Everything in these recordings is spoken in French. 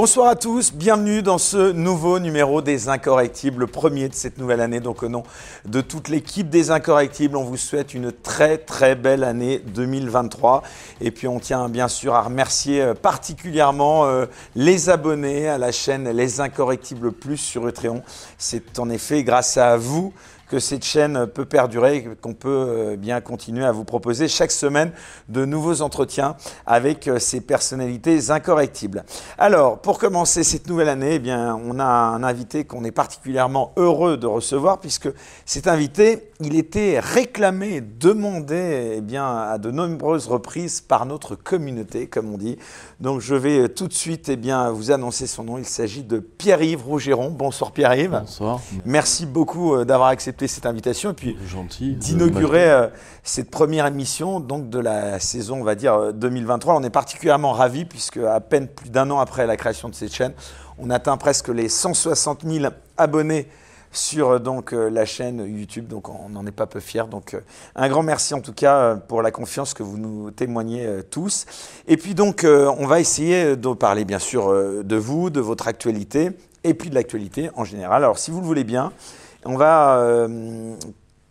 Bonsoir à tous, bienvenue dans ce nouveau numéro des Incorrectibles, le premier de cette nouvelle année. Donc au nom de toute l'équipe des Incorrectibles, on vous souhaite une très très belle année 2023. Et puis on tient bien sûr à remercier euh, particulièrement euh, les abonnés à la chaîne Les Incorrectibles Plus sur Utréon. C'est en effet grâce à vous que cette chaîne peut perdurer, qu'on peut euh, bien continuer à vous proposer chaque semaine de nouveaux entretiens avec euh, ces personnalités incorrectibles. Alors, pour commencer cette nouvelle année, eh bien, on a un invité qu'on est particulièrement heureux de recevoir puisque cet invité, il était réclamé, demandé eh bien, à de nombreuses reprises par notre communauté, comme on dit. Donc, je vais euh, tout de suite eh bien, vous annoncer son nom. Il s'agit de Pierre-Yves Rougeron. Bonsoir Pierre-Yves. Bonsoir. Merci beaucoup d'avoir accepté cette invitation et puis d'inaugurer euh, cette première émission donc de la saison, on va dire 2023. Euh, on est particulièrement ravis puisque à peine plus d'un an après la création de cette chaîne, on atteint presque les 160 000 abonnés sur euh, donc la chaîne YouTube. Donc on n'en est pas peu fiers. Donc un grand merci en tout cas pour la confiance que vous nous témoignez tous. Et puis donc on va essayer de parler bien sûr de vous, de votre actualité et puis de l'actualité en général. Alors si vous le voulez bien, on va euh,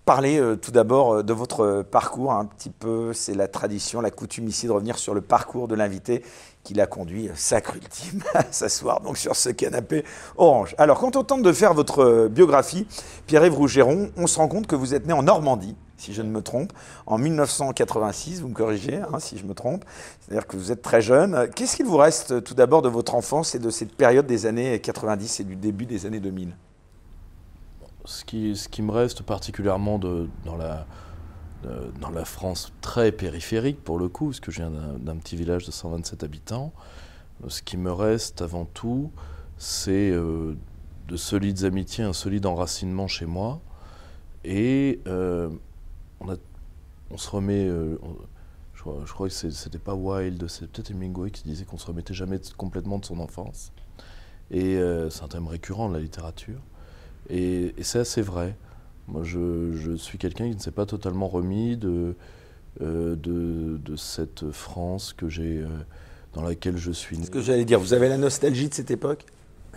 parler euh, tout d'abord euh, de votre parcours un petit peu. C'est la tradition, la coutume ici de revenir sur le parcours de l'invité qui l'a conduit, sacre ultime, à s'asseoir donc sur ce canapé orange. Alors, quand on tente de faire votre biographie, Pierre-Yves Rougeron, on se rend compte que vous êtes né en Normandie, si je ne me trompe, en 1986, vous me corrigez hein, si je me trompe, c'est-à-dire que vous êtes très jeune. Qu'est-ce qu'il vous reste tout d'abord de votre enfance et de cette période des années 90 et du début des années 2000 ce qui, me reste particulièrement dans, la, France très périphérique, pour le coup, parce que je viens d'un petit village de 127 habitants, ce qui me reste avant tout, c'est euh, de solides amitiés, un solide enracinement chez moi. Et euh, on, se remet. Euh, je, crois, je, crois, que c'était pas Wilde, c'est peut-être Hemingway qui disait qu'on se remettait jamais complètement de son enfance. Et c'est un thème récurrent de la littérature. Et, c'est assez vrai. Moi, je, suis quelqu'un qui ne s'est pas totalement remis de, euh, de, cette France que j'ai, euh, dans laquelle je suis né. Ce que j'allais dire, vous avez la nostalgie de cette époque?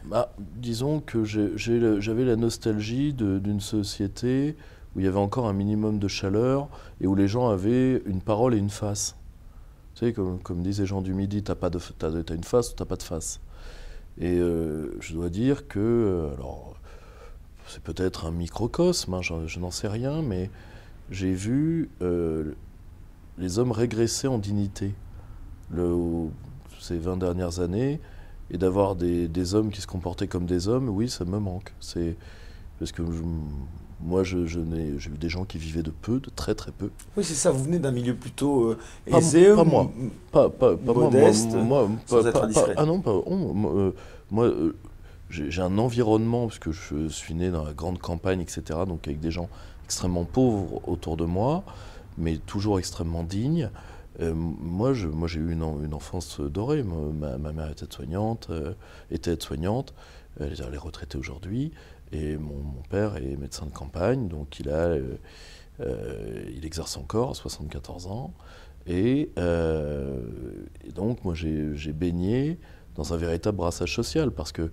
Bah, Disons que j'avais la nostalgie d'une société où il y avait encore un minimum de chaleur et où les gens avaient une parole et une face. Tu sais, comme, comme disent les gens du Midi, tu as, as, une face ou tu n'as pas de face. Et euh, je dois dire que, alors, c'est peut-être un microcosme, hein, je, n'en sais rien, mais j'ai vu euh, les hommes régresser en dignité le, ces 20 dernières années, et d'avoir des, hommes qui se comportaient comme des hommes, oui, ça me manque. C'est parce que moi, je, j'ai vu des gens qui vivaient de peu, de très très peu. Oui, c'est ça. Vous venez d'un milieu plutôt euh, aisé, pas, moi, pas, pas, modeste, moi, sans être indiscret. Ah non, pas. Oh, moi, euh, j'ai un environnement, parce que je suis né dans la grande campagne, etc., donc avec des gens extrêmement pauvres autour de moi, mais toujours extrêmement dignes. Euh, moi, j'ai eu une, une, enfance dorée. Ma, mère était soignante euh, était aide-soignante. Elle, est retraitée aujourd'hui. Et mon, père est médecin de campagne, donc il, a, euh, il exerce encore à 74 ans. Et, et donc, moi, j'ai baigné dans un véritable brassage social, parce que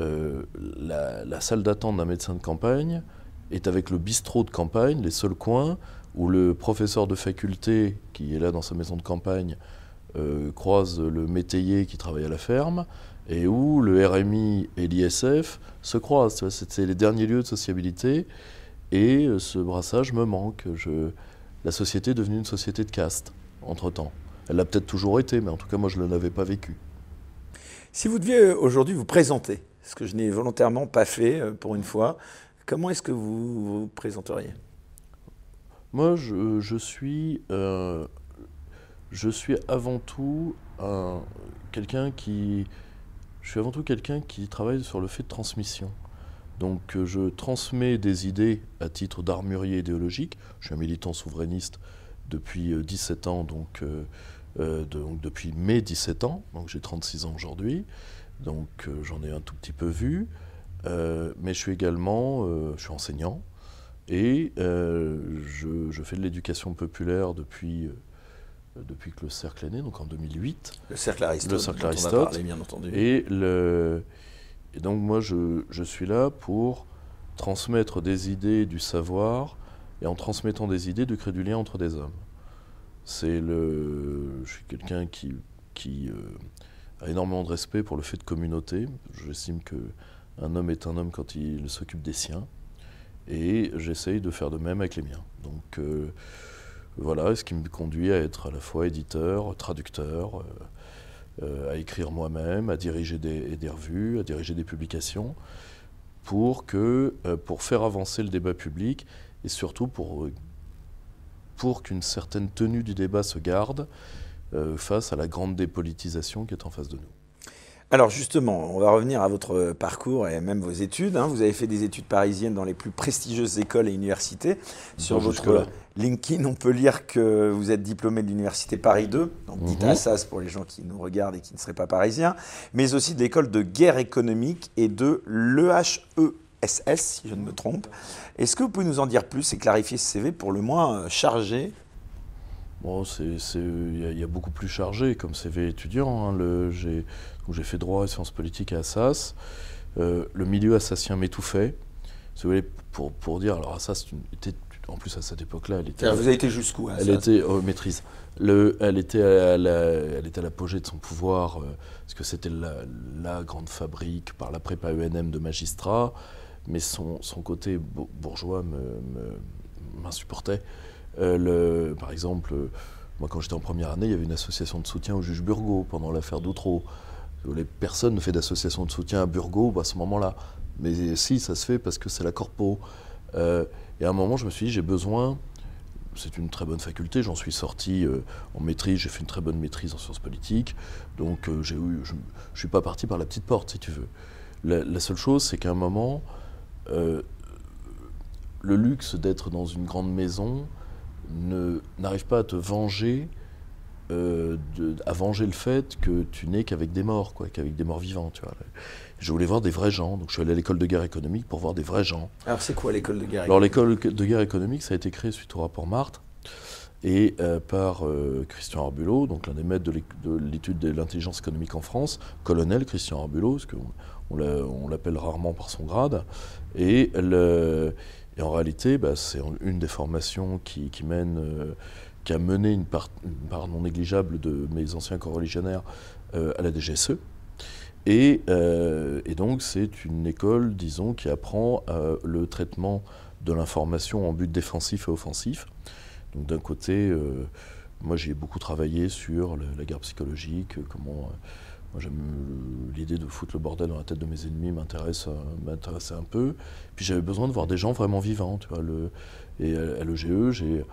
euh, la, salle d'attente d'un médecin de campagne est avec le bistrot de campagne, les seuls coins où le professeur de faculté qui est là dans sa maison de campagne euh, croise le métayer qui travaille à la ferme et où le RMI et l'ISF se croisent. C'est les derniers lieux de sociabilité et euh, ce brassage me manque. La société est devenue une société de caste entre-temps. Elle l'a peut-être toujours été, mais en tout cas moi je ne l'avais pas vécu. Si vous deviez aujourd'hui vous présenter, ce que je n'ai volontairement pas fait euh, pour une fois. Comment est-ce que vous vous présenteriez? Moi, je, suis, euh, je suis avant tout quelqu'un qui, je suis avant tout quelqu'un qui travaille sur le fait de transmission. Donc, euh, je transmets des idées à titre d'armurier idéologique. Je suis un militant souverainiste depuis 17 ans, donc, donc depuis mai 17 ans, donc j'ai 36 ans aujourd'hui donc euh, j'en ai un tout petit peu vu. Euh, mais je suis également euh, je suis enseignant et je, fais de l'éducation populaire depuis, depuis que le cercle est né, donc en 2008. Le cercle Aristote. Le cercle Aristote. bien entendu. Et, le, et donc moi, je, je, suis là pour transmettre des idées, du savoir, et en transmettant des idées, de créer du lien entre des hommes. C'est le, je suis quelqu'un qui, qui énormément de respect pour le fait de communauté. J'estime que un homme est un homme quand il s'occupe des siens, et j'essaye de faire de même avec les miens. Donc voilà, ce qui me conduit à être à la fois éditeur, traducteur, euh, euh, à écrire moi-même, à diriger des, des, revues, à diriger des publications, pour, que, euh, pour faire avancer le débat public et surtout pour, pour qu'une certaine tenue du débat se garde face à la grande dépolitisation qui est en face de nous. Alors justement, on va revenir à votre parcours et même vos études. Hein. Vous avez fait des études parisiennes dans les plus prestigieuses écoles et universités. Sur votre LinkedIn, on peut lire que vous êtes diplômé de l'université Paris 2, donc mm dites Assas pour les gens qui nous regardent et qui ne seraient pas parisiens, mais aussi de l'école de guerre économique et de l'EHESS, si je ne me trompe. Est-ce que vous pouvez nous en dire plus et clarifier ce CV pour le moins euh, chargé Bon, il y, a beaucoup plus chargé comme CV étudiant. Hein. J'ai fait droit et sciences politiques à Assas. Euh, le milieu assassien m'étouffait. Si vous voulez, pour, pour dire, alors Assas était, en plus à cette époque-là, elle était. vous avez été jusqu'où Elle était oh, maîtrise. Le, elle était à elle était à l'apogée de son pouvoir euh, parce que c'était la, grande fabrique par la prépa ENM de magistrats, mais son, son côté bourgeois m'insupportait. Euh, par exemple, moi quand j'étais en première année, il y avait une association de soutien au juge Burgot pendant l'affaire d'Outreau. Les personnes ne fait d'association de soutien à Burgot à ce moment-là. Mais si, ça se fait parce que c'est la corpo. Euh, et à un moment, je me suis dit, j'ai besoin. C'est une très bonne faculté, j'en suis sorti euh, en maîtrise, j'ai fait une très bonne maîtrise en sciences politiques, donc eu, je ne suis pas parti par la petite porte, si tu veux. La seule chose, c'est qu'à un moment, le luxe d'être dans une grande maison, n'arrive pas à te venger, euh, à venger le fait que tu n'es qu'avec des morts, quoi, qu'avec des morts vivants. Tu vois. Je voulais voir des vrais gens, donc je suis allé à l'école de guerre économique pour voir des vrais gens. Alors c'est quoi l'école de guerre Alors l'école de guerre économique, ça a été créé suite au rapport Martre et euh, par euh, Christian Arbulot, donc l'un des maîtres de l'étude de l'intelligence économique en France, colonel Christian Arbulot, parce qu'on on l'appelle rarement par son grade, et le, et en réalité, bah, c'est une des formations qui, mène, euh, qui a mené une part, non négligeable de mes anciens coreligionnaires euh, à la DGSE. Euh, et, donc, c'est une école, disons, qui apprend le traitement de l'information en but défensif et offensif. Donc, d'un côté, moi, j'ai beaucoup travaillé sur la guerre psychologique, comment moi, j'aime l'idée de foutre le bordel dans la tête de mes ennemis m'intéresse, euh, m'intéressait un peu. Puis j'avais besoin de voir des gens vraiment vivants, tu vois. Le, et à l'EGE, j'ai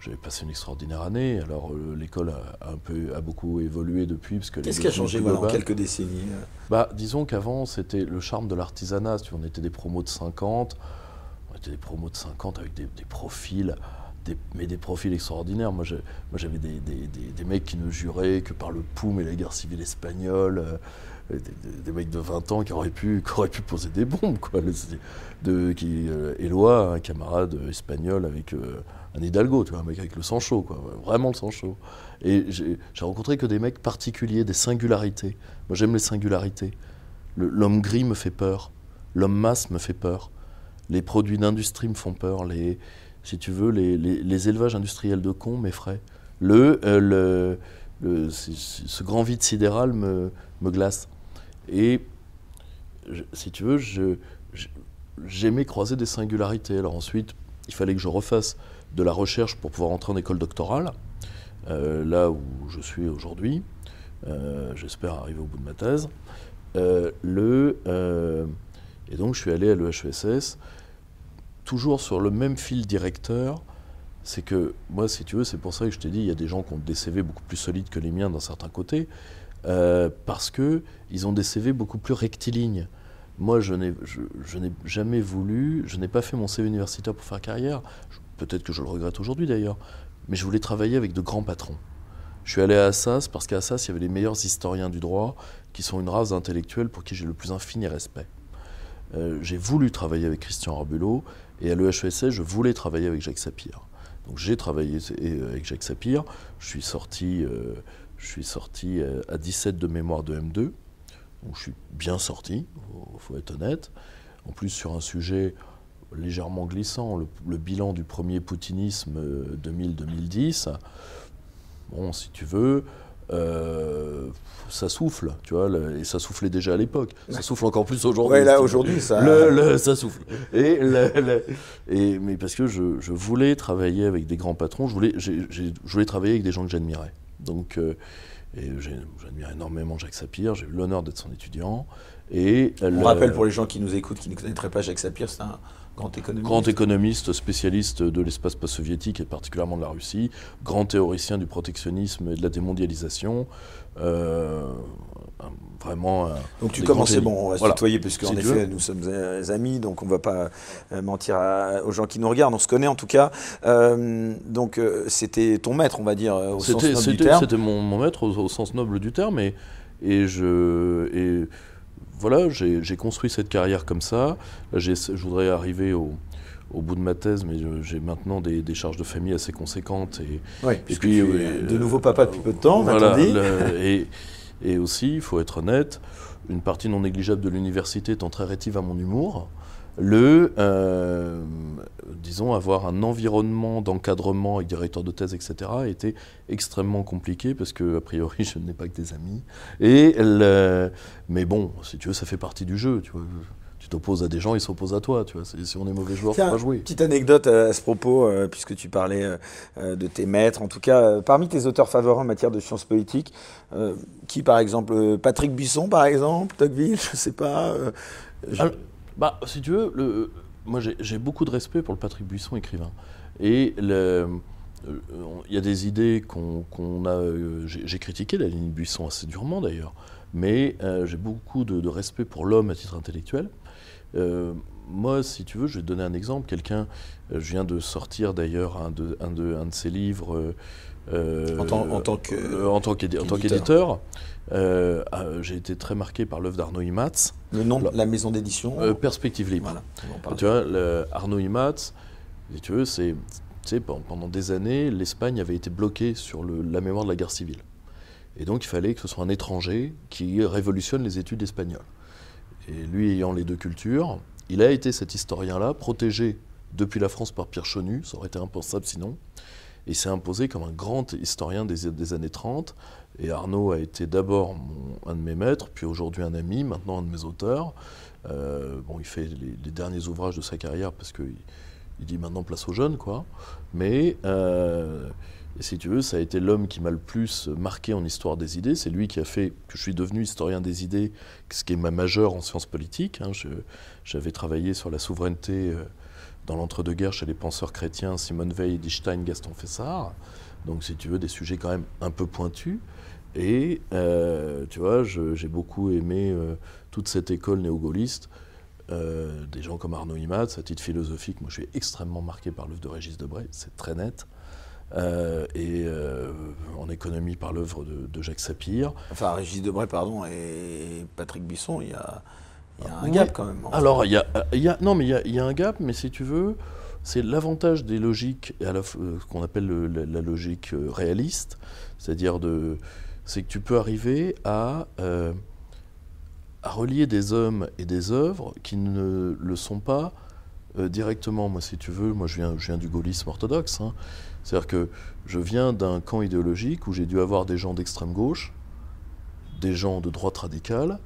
j'avais passé une extraordinaire année. Alors euh, l'école a, un peu a beaucoup évolué depuis parce que qu'est-ce qui a changé voilà, en quelques décennies euh Bah disons qu'avant c'était le charme de l'artisanat. Tu on était des promos de 50, on était des promos de 50 avec des, des profils mais des profils extraordinaires. Moi, j'avais des, mecs qui ne juraient que par le poum et la guerre civile espagnole. Euh, des, mecs de 20 ans qui auraient pu, poser des bombes. Quoi. De, qui, euh, Éloi, un camarade espagnol avec euh, un Hidalgo, tu vois, un mec avec le sang chaud, quoi, vraiment le sang chaud. Et j'ai rencontré que des mecs particuliers, des singularités. Moi, j'aime les singularités. L'homme gris me fait peur. L'homme masse me fait peur. Les produits d'industrie me font peur. Les, si tu veux, les, élevages industriels de cons m'effraient. Le, euh, le, ce grand vide sidéral me, me glace. Et si tu veux, j'aimais croiser des singularités. Alors ensuite, il fallait que je refasse de la recherche pour pouvoir entrer en école doctorale, euh, là où je suis aujourd'hui. Euh, j'espère arriver au bout de ma thèse. le, et donc je suis allé à l'EHESS toujours sur le même fil directeur, c'est que moi, si tu veux, c'est pour ça que je t'ai dit, il y a des gens qui ont des CV beaucoup plus solides que les miens dans certains côtés, euh, parce qu'ils ont des CV beaucoup plus rectilignes. Moi, je n'ai jamais voulu, je n'ai pas fait mon CV universitaire pour faire carrière, peut-être que je le regrette aujourd'hui d'ailleurs, mais je voulais travailler avec de grands patrons. Je suis allé à Assas parce qu'à Assas, il y avait les meilleurs historiens du droit, qui sont une race d'intellectuels pour qui j'ai le plus infini respect. Euh, j'ai voulu travailler avec Christian Arbulot, et à l'EHESS, je voulais travailler avec Jacques Sapir. Donc j'ai travaillé avec Jacques Sapir. Je suis sorti, je suis sorti à 17 de mémoire de M2. Donc je suis bien sorti, il faut être honnête. En plus sur un sujet légèrement glissant, le, bilan du premier poutinisme 2000-2010. Bon, si tu veux, euh, ça souffle, tu vois, et ça soufflait déjà à l'époque. Ça souffle encore plus aujourd'hui. Oui, là, aujourd'hui, ça... ça souffle. Et, et, mais parce que je, voulais travailler avec des grands patrons, je voulais, je voulais travailler avec des gens que j'admirais. Donc, euh, j'admire énormément Jacques Sapir, j'ai eu l'honneur d'être son étudiant. Et On rappelle pour les gens qui nous écoutent, qui ne connaîtraient pas Jacques Sapir, c'est un Grand économiste. Grand économiste, spécialiste de l'espace post-soviétique et particulièrement de la Russie, grand théoricien du protectionnisme et de la démondialisation. Euh, vraiment. donc tu commences, bon, on va se tutoyer, puisque en effet, nous sommes amis, donc on ne va pas euh, mentir aux gens qui nous regardent, on se connaît en tout cas. Euh, donc c'était ton maître, on va dire, au sens noble du terme. C'était mon, maître au, sens noble du terme, et, et je. Et, voilà, j'ai construit cette carrière comme ça. je voudrais arriver au, bout de ma thèse, mais j'ai maintenant des, charges de famille assez conséquentes. Et, et puis, de nouveau papa depuis peu de temps, voilà, et, et, aussi, il faut être honnête, une partie non négligeable de l'université étant très rétive à mon humour le, euh, disons, avoir un environnement d'encadrement avec directeur de thèse, etc., a été extrêmement compliqué parce que, a priori, je n'ai pas que des amis. Et mais bon, si tu veux, ça fait partie du jeu. Tu vois. Tu t'opposes à des gens, ils s'opposent à toi. Tu vois. Si on est mauvais joueur, faut pas jouer. Petite anecdote à ce propos, euh, puisque tu parlais euh, de tes maîtres. En tout cas, parmi tes auteurs favoris en matière de sciences politiques, qui par exemple Patrick Buisson, par exemple, Tocqueville, je ne sais pas. Bah, si tu veux, le, moi j'ai beaucoup de respect pour le Patrick Buisson, écrivain. Et le, euh, il y a des idées qu'on a. Euh, j'ai critiqué la ligne Buisson assez durement d'ailleurs, mais euh, j'ai beaucoup de, respect pour l'homme à titre intellectuel. moi, si tu veux, je vais te donner un exemple. Quelqu'un, je viens de sortir d'ailleurs un de, un, de, un de ses livres. En tant, en tant qu'éditeur. Euh, ah, j'ai été très marqué par l'œuvre d'Arnaud Imatz. Le nom de la maison d'édition euh, Perspective Libre. tu vois, Arnaud Imatz, si tu veux, c'est, pendant des années, l'Espagne avait été bloquée sur la mémoire de la guerre civile. Et donc il fallait que ce soit un étranger qui révolutionne les études espagnoles. Et lui ayant les deux cultures, il a été cet historien-là, protégé depuis la France par Pierre Chenu, ça aurait été impensable sinon, et s'est imposé comme un grand historien des, des années 30, et Arnaud a été d'abord un de mes maîtres, puis aujourd'hui un ami, maintenant un de mes auteurs. Euh, bon, il fait les, derniers ouvrages de sa carrière parce qu'il il dit maintenant place aux jeunes, quoi. Mais euh, si tu veux, ça a été l'homme qui m'a le plus marqué en histoire des idées. C'est lui qui a fait que je suis devenu historien des idées, ce qui est ma majeure en sciences politiques. Hein. J'avais travaillé sur la souveraineté euh, dans l'entre-deux-guerres chez les penseurs chrétiens Simone Veil, Stein, Gaston Fessard. Donc, si tu veux, des sujets quand même un peu pointus. Et euh, tu vois, j'ai beaucoup aimé euh, toute cette école néo-gaulliste. Euh, des gens comme Arnaud Imatz, à titre philosophique, moi je suis extrêmement marqué par l'œuvre de Régis Debray, c'est très net. et en économie par l'œuvre de, Jacques Sapir. Enfin, Régis Debray, pardon, et Patrick Bisson, il y a, un gap quand même. Alors, il y, a, non, mais il y a, un gap, mais si tu veux, c'est l'avantage des logiques, à ce qu'on appelle la, logique réaliste, c'est-à-dire de c'est que tu peux arriver à, euh, à relier des hommes et des œuvres qui ne le sont pas euh, directement. Moi, si tu veux, moi je viens, je viens du gaullisme orthodoxe. Hein. C'est-à-dire que je viens d'un camp idéologique où j'ai dû avoir des gens d'extrême gauche, des gens de droite radicale,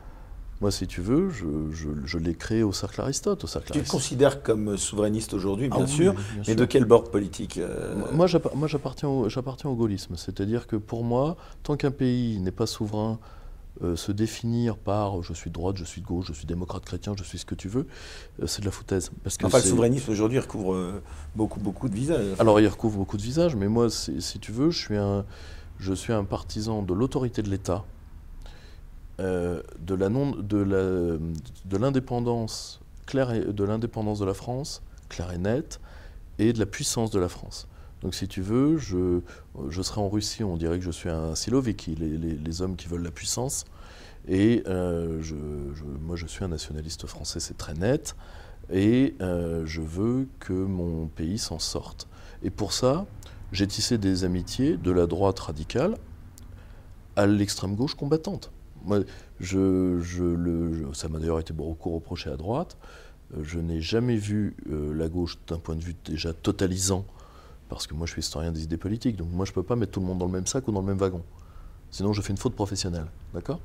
moi, si tu veux, je, l'ai créé au cercle Aristote. Au cercle tu te considères comme souverainiste aujourd'hui, bien, ah sûr, mais de quel bord politique euh Moi, j'appartiens au, au, gaullisme. C'est-à-dire que pour moi, tant qu'un pays n'est pas souverain, euh, se définir par je suis de droite, je suis de gauche, je suis démocrate chrétien, je suis ce que tu veux, euh, c'est de la foutaise. Parce que enfin, le souverainisme aujourd'hui recouvre beaucoup, beaucoup de visages. Alors, il recouvre beaucoup de visages, mais moi, si tu veux, je suis un, je suis un partisan de l'autorité de l'État euh, de de l'indépendance et, de l'indépendance de la France claire et nette et de la puissance de la France. Donc si tu veux, je, je serai en Russie, on dirait que je suis un Siloviki, les, les, hommes qui veulent la puissance. Et euh, moi je suis un nationaliste français, c'est très net. Et euh, je veux que mon pays s'en sorte. Et pour ça, j'ai tissé des amitiés de la droite radicale à l'extrême gauche combattante. Moi, je, le, ça m'a d'ailleurs été beaucoup reproché à droite. Euh, je n'ai jamais vu euh, la gauche d'un point de vue déjà totalisant, parce que moi je suis historien des idées politiques, donc moi je ne peux pas mettre tout le monde dans le même sac ou dans le même wagon. Sinon je fais une faute professionnelle. D'accord?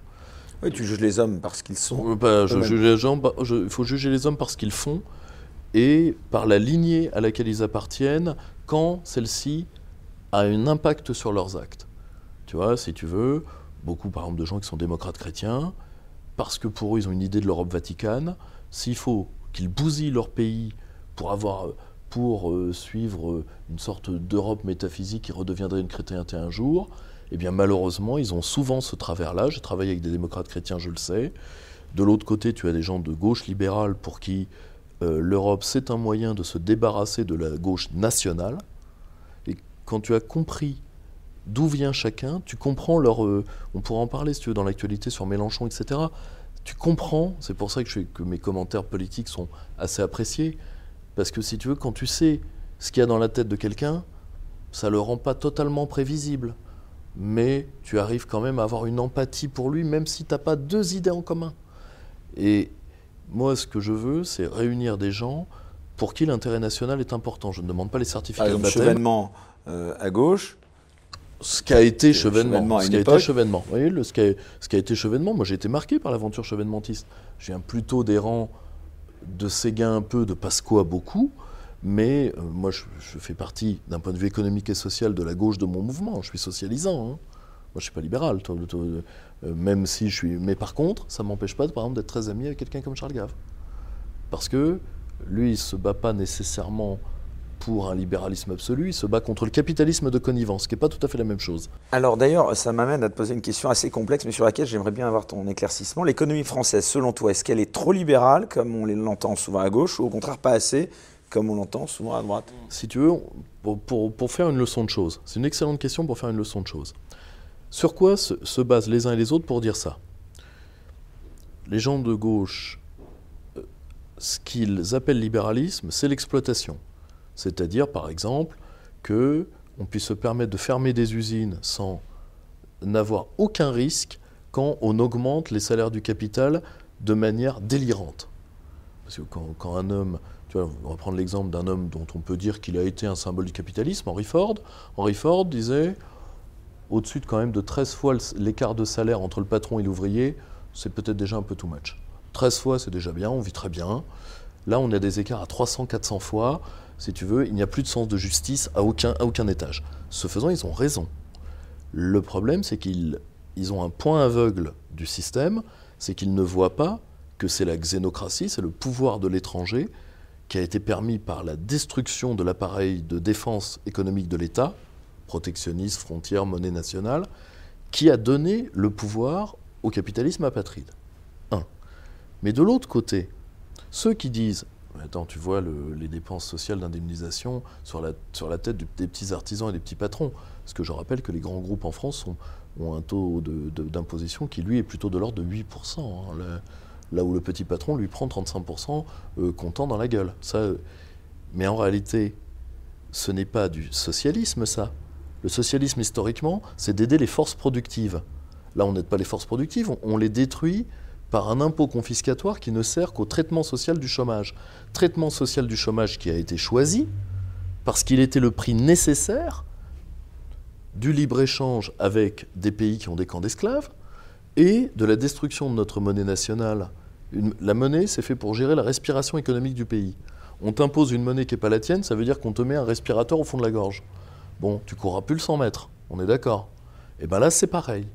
Oui, tu juges les hommes parce qu'ils sont. Euh, bah, je juge les gens, il faut juger les hommes parce qu'ils font et par la lignée à laquelle ils appartiennent quand celle-ci a un impact sur leurs actes. Tu vois, si tu veux, beaucoup par exemple de gens qui sont démocrates chrétiens, parce que pour eux ils ont une idée de l'Europe vaticane, s'il faut qu'ils bousillent leur pays pour avoir pour euh, suivre euh, une sorte d'Europe métaphysique qui redeviendrait une chrétienté un jour, eh bien malheureusement, ils ont souvent ce travers-là. J'ai travaillé avec des démocrates chrétiens, je le sais. De l'autre côté, tu as des gens de gauche libérale pour qui euh, l'Europe, c'est un moyen de se débarrasser de la gauche nationale. Et quand tu as compris d'où vient chacun, tu comprends leur... on pourra en parler si tu veux dans l'actualité sur Mélenchon, etc tu comprends, c'est pour ça que, que, mes commentaires politiques sont assez appréciés, parce que si tu veux, quand tu sais ce qu'il y a dans la tête de quelqu'un, ça ne le rend pas totalement prévisible, mais tu arrives quand même à avoir une empathie pour lui, même si tu n'as pas deux idées en commun. Et moi, ce que je veux, c'est réunir des gens pour qui l'intérêt national est important. Je ne demande pas les certificats de baptême. Euh, à gauche, ce qu'a été chevènement. Ce qui a été chevènement. Vous voyez, le, ce, qui a, ce qui a été chevènement, moi j'ai été marqué par l'aventure chevènementiste. Je viens plutôt des rangs de Séguin un peu, de Pasqua beaucoup, mais euh, moi je, fais partie, d'un point de vue économique et social, de la gauche de mon mouvement. Je suis socialisant. Hein. Moi je ne suis pas libéral, euh, même si je suis. Mais par contre, ça ne m'empêche pas, par exemple, d'être très ami avec quelqu'un comme Charles Gave. Parce que lui, il ne se bat pas nécessairement pour un libéralisme absolu, il se bat contre le capitalisme de connivence, ce qui n'est pas tout à fait la même chose. Alors d'ailleurs, ça m'amène à te poser une question assez complexe, mais sur laquelle j'aimerais bien avoir ton éclaircissement. L'économie française, selon toi, est-ce qu'elle est trop libérale, comme on l'entend souvent à gauche, ou au contraire pas assez, comme on l'entend souvent à droite? Si tu veux, pour, pour, faire une leçon de choses, c'est une excellente question pour faire une leçon de choses. Sur quoi se, se basent les uns et les autres pour dire ça? Les gens de gauche, euh, ce qu'ils appellent libéralisme, c'est l'exploitation. C'est-à-dire, par exemple, que on puisse se permettre de fermer des usines sans n'avoir aucun risque quand on augmente les salaires du capital de manière délirante. Parce que quand, un homme, tu vois, on va prendre l'exemple d'un homme dont on peut dire qu'il a été un symbole du capitalisme, Henry Ford. Henry Ford disait, au-dessus de quand même de 13 fois l'écart de salaire entre le patron et l'ouvrier, c'est peut-être déjà un peu too much. 13 fois, c'est déjà bien, on vit très bien. Là, on a des écarts à 300, 400 fois si tu veux, il n'y a plus de sens de justice à aucun, étage. Ce faisant, ils ont raison. Le problème, c'est qu'ils ils ont un point aveugle du système, c'est qu'ils ne voient pas que c'est la xénocratie, c'est le pouvoir de l'étranger qui a été permis par la destruction de l'appareil de défense économique de l'État, protectionnisme, frontières, monnaie nationale, qui a donné le pouvoir au capitalisme apatride. Un. Mais de l'autre côté, ceux qui disent Attends, tu vois les dépenses sociales d'indemnisation sur la, tête des petits artisans et des petits patrons. Parce que je rappelle que les grands groupes en France ont un taux d'imposition qui, lui, est plutôt de l'ordre de 8%. Hein. là où le petit patron, lui, prend 35% euh, comptant dans la gueule. Ça, mais en réalité, ce n'est pas du socialisme, ça. Le socialisme, historiquement, c'est d'aider les forces productives. Là, on n'aide pas les forces productives, on les détruit par un impôt confiscatoire qui ne sert qu'au traitement social du chômage. Traitement social du chômage qui a été choisi parce qu'il était le prix nécessaire du libre-échange avec des pays qui ont des camps d'esclaves et de la destruction de notre monnaie nationale. la monnaie, c'est fait pour gérer la respiration économique du pays. On t'impose une monnaie qui n'est pas la tienne, ça veut dire qu'on te met un respirateur au fond de la gorge. Bon, tu courras plus le 100 mètres, on est d'accord. Et bien là, c'est pareil.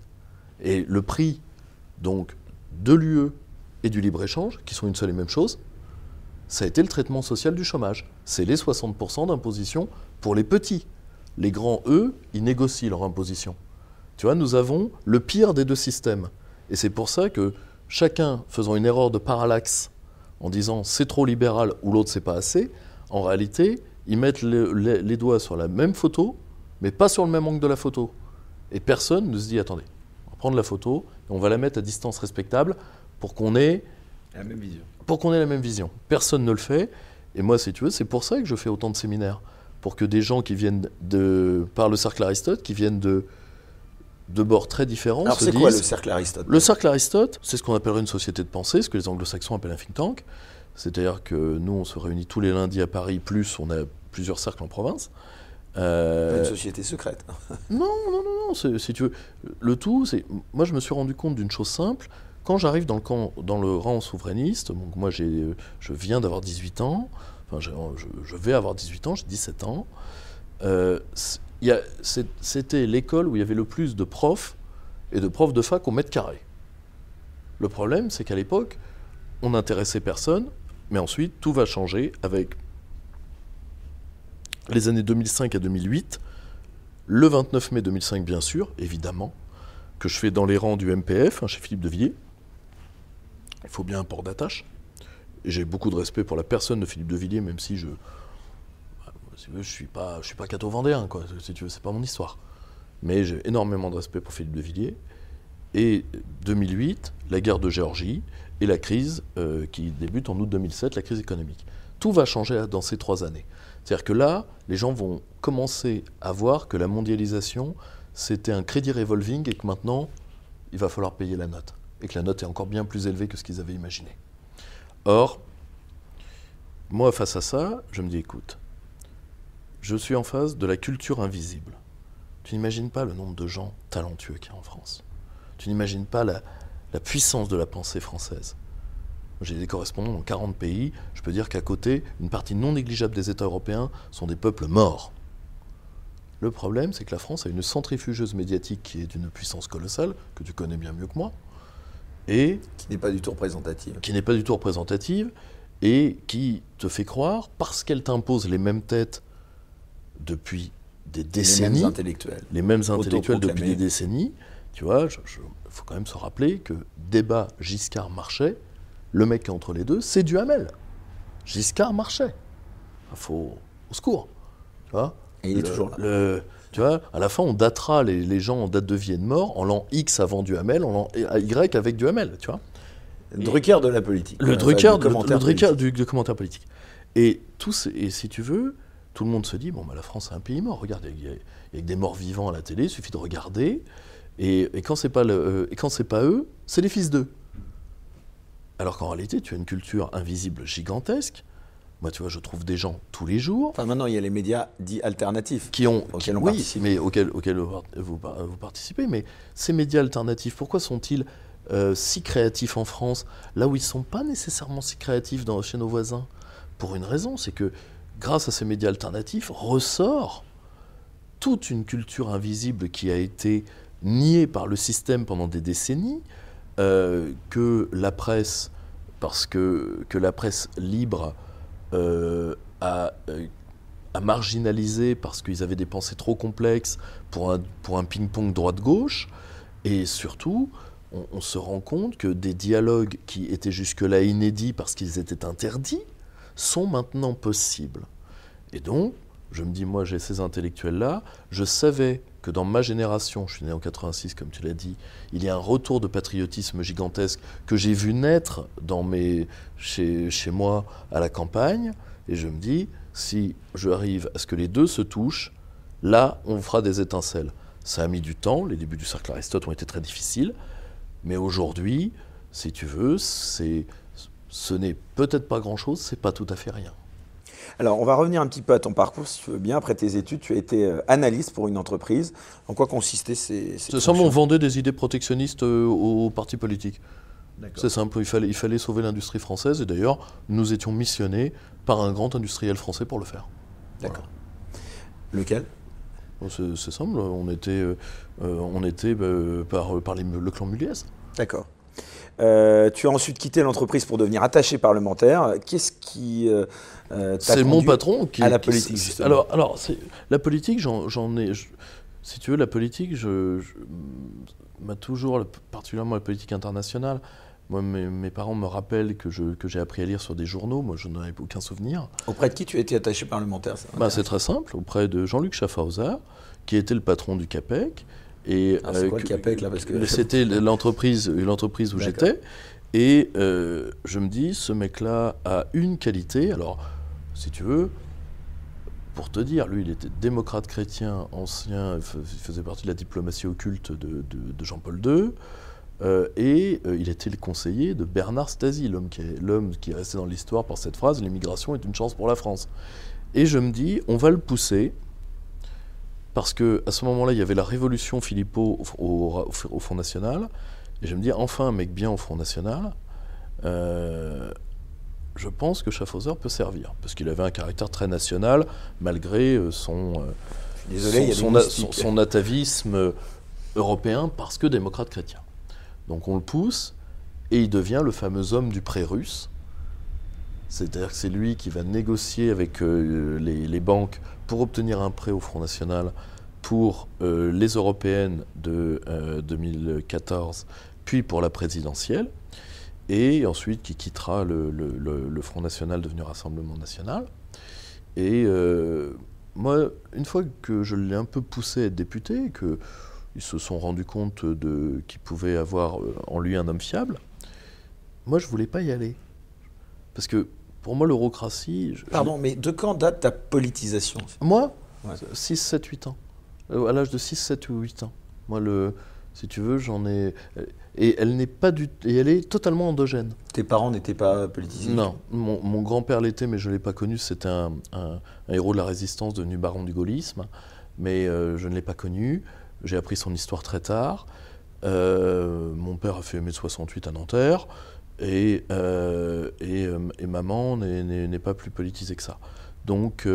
Et le prix, donc, de l'UE et du libre-échange, qui sont une seule et même chose, ça a été le traitement social du chômage. C'est les 60% d'imposition pour les petits. Les grands, eux, ils négocient leur imposition. Tu vois, nous avons le pire des deux systèmes. Et c'est pour ça que chacun faisant une erreur de parallaxe en disant c'est trop libéral ou l'autre c'est pas assez, en réalité, ils mettent les doigts sur la même photo, mais pas sur le même angle de la photo. Et personne ne se dit attendez, prendre la photo on va la mettre à distance respectable pour qu'on ait la même vision. Pour qu'on ait la même vision. Personne ne le fait. Et moi, si tu veux, c'est pour ça que je fais autant de séminaires. pour que des gens qui viennent de, par le cercle Aristote, qui viennent de, de bords très différents. Alors c'est quoi le cercle Aristote Le cercle Aristote, c'est ce qu'on appellerait une société de pensée, ce que les anglo-saxons appellent un think tank. C'est-à-dire que nous, on se réunit tous les lundis à Paris, plus on a plusieurs cercles en province. Euh... Une société secrète. non, non, non, non. Si tu veux, le tout, c'est. Moi, je me suis rendu compte d'une chose simple. Quand j'arrive dans le camp, dans le rang souverainiste, donc moi, j'ai, je viens d'avoir 18 ans. Enfin, je, je, vais avoir 18 ans, j'ai 17 ans. Euh, c'était l'école où il y avait le plus de profs et de profs de fac au mètre carré. Le problème, c'est qu'à l'époque, on n'intéressait personne, mais ensuite, tout va changer avec les années 2005 à 2008, le 29 mai 2005 bien sûr, évidemment, que je fais dans les rangs du MPF, hein, chez Philippe de Villiers. Il faut bien un port d'attache. J'ai beaucoup de respect pour la personne de Philippe de Villiers, même si je je suis pas, je suis pas cato-vendéen, quoi. Si tu veux, c'est pas mon histoire. Mais j'ai énormément de respect pour Philippe de Villiers. Et 2008, la guerre de Géorgie et la crise euh, qui débute en août 2007, la crise économique. Tout va changer dans ces trois années. C'est-à-dire que là, les gens vont commencer à voir que la mondialisation, c'était un crédit revolving et que maintenant, il va falloir payer la note. Et que la note est encore bien plus élevée que ce qu'ils avaient imaginé. Or, moi, face à ça, je me dis, écoute, je suis en face de la culture invisible. Tu n'imagines pas le nombre de gens talentueux qu'il y a en France. Tu n'imagines pas la, puissance de la pensée française. J'ai des correspondants dans 40 pays. Je peux dire qu'à côté, une partie non négligeable des États européens sont des peuples morts. Le problème, c'est que la France a une centrifugeuse médiatique qui est d'une puissance colossale, que tu connais bien mieux que moi, et... Qui n'est pas du tout représentative. Qui n'est pas du tout représentative, et qui te fait croire, parce qu'elle t'impose les mêmes têtes depuis des décennies. Les mêmes intellectuels. Les mêmes intellectuels depuis des décennies. Tu vois, il faut quand même se rappeler que débat Giscard-Marchais, le mec qui est entre les deux, c'est Duhamel. Giscard marchait. Il faut au secours. Tu vois Et il est toujours là. tu vois, à la fin, on datera les, gens en date de vie et de mort en l'an X avant Duhamel, en l'an Y avec Duhamel, tu vois. Le Drucker de la politique. Le Drucker, du, commentaire du, commentaire politique. Et, tous, et si tu veux, tout le monde se dit bon, bah, la France est un pays mort. Regarde, il y, a des morts vivants à la télé, il suffit de regarder. Et, quand c'est pas, euh, pas eux, c'est les fils d'eux. Alors qu'en réalité, tu as une culture invisible gigantesque. Moi, tu vois, je trouve des gens tous les jours. Enfin, maintenant, il y a les médias dits alternatifs. Qui ont, auxquels on oui, mais auxquels, vous, vous, participez. Mais ces médias alternatifs, pourquoi sont-ils euh, si créatifs en France, là où ils ne sont pas nécessairement si créatifs dans, chez nos voisins? Pour une raison, c'est que grâce à ces médias alternatifs, ressort toute une culture invisible qui a été niée par le système pendant des décennies, euh, que la presse, parce que, que la presse libre euh, a, euh, a, marginalisé parce qu'ils avaient des pensées trop complexes pour un, pour un ping-pong droite-gauche, et surtout, on, on, se rend compte que des dialogues qui étaient jusque-là inédits parce qu'ils étaient interdits sont maintenant possibles. Et donc, je me dis, moi j'ai ces intellectuels-là, je savais que dans ma génération, je suis né en 86 comme tu l'as dit, il y a un retour de patriotisme gigantesque que j'ai vu naître dans mes, chez, chez moi à la campagne, et je me dis, si je arrive à ce que les deux se touchent, là on fera des étincelles. Ça a mis du temps, les débuts du cercle Aristote ont été très difficiles, mais aujourd'hui, si tu veux, ce n'est peut-être pas grand-chose, c'est pas tout à fait rien. Alors, on va revenir un petit peu à ton parcours, si tu veux bien. Après tes études, tu as été euh, analyste pour une entreprise. En quoi consistaient ces, ces C'est simple, on vendait des idées protectionnistes euh, aux partis politiques. C'est simple, il fallait, il fallait sauver l'industrie française. Et d'ailleurs, nous étions missionnés par un grand industriel français pour le faire. D'accord. Lequel? C'est, simple, on était, euh, on était par, par le clan Muliez. D'accord. Euh, tu as ensuite quitté l'entreprise pour devenir attaché parlementaire. Qu'est-ce qui euh, euh C'est mon patron qui à la politique. justement. Alors, alors la politique, j'en ai. si tu veux, la politique, je, m'a toujours, particulièrement la politique internationale. Moi, mes, parents me rappellent que, je, que j'ai appris à lire sur des journaux. Moi, je n'en ai aucun souvenir. Auprès de qui tu été attaché parlementaire bah, C'est très simple. Auprès de Jean-Luc Schaffhauser, qui était le patron du CAPEC et ah, quoi, CAPEC, là, parce que... C'était l'entreprise, l'entreprise où j'étais. Et euh, je me dis, ce mec-là a une qualité. Alors, si tu veux, pour te dire, lui, il était démocrate chrétien, ancien, il faisait partie de la diplomatie occulte de, Jean-Paul II, euh, et euh, il était le conseiller de Bernard Stasi, l'homme qui, qui est resté dans l'histoire par cette phrase l'immigration est une chance pour la France. Et je me dis, on va le pousser, parce que à ce moment-là, il y avait la révolution Philippot au, au, Front National, et je me dis, enfin, un mec bien au Front National. Euh, je pense que Schaffhauser peut servir, parce qu'il avait un caractère très national, malgré euh, son, euh, son, atavisme européen, parce que démocrate chrétien. Donc on le pousse, et il devient le fameux homme du prêt russe. C'est-à-dire que c'est lui qui va négocier avec euh, les, banques pour obtenir un prêt au Front National pour les européennes de 2014, puis pour la présidentielle et ensuite qui quittera le, Front National devenu Rassemblement National. Et euh, moi, une fois que je l'ai un peu poussé à être député, qu'ils se sont rendus compte de qu'il pouvait avoir euh, en lui un homme fiable, moi je voulais pas y aller. Parce que pour moi, l'eurocratie. Pardon, mais de quand date ta politisation? Moi 6, 7, 8 ans. Euh, à l'âge de 6, 7 ou 8 ans. Moi, le, si tu veux, j'en ai. Et elle n'est pas du. Et elle est totalement endogène. Tes parents n'étaient pas politisés? Non. Mon, grand-père l'était, mais je ne l'ai pas connu. C'était un, héros de la résistance devenu baron du gaullisme. Mais euh, je ne l'ai pas connu. J'ai appris son histoire très tard. Euh, mon père a fait 68 à Nanterre. Et, euh, et, et, maman n'est pas plus politisée que ça. Donc,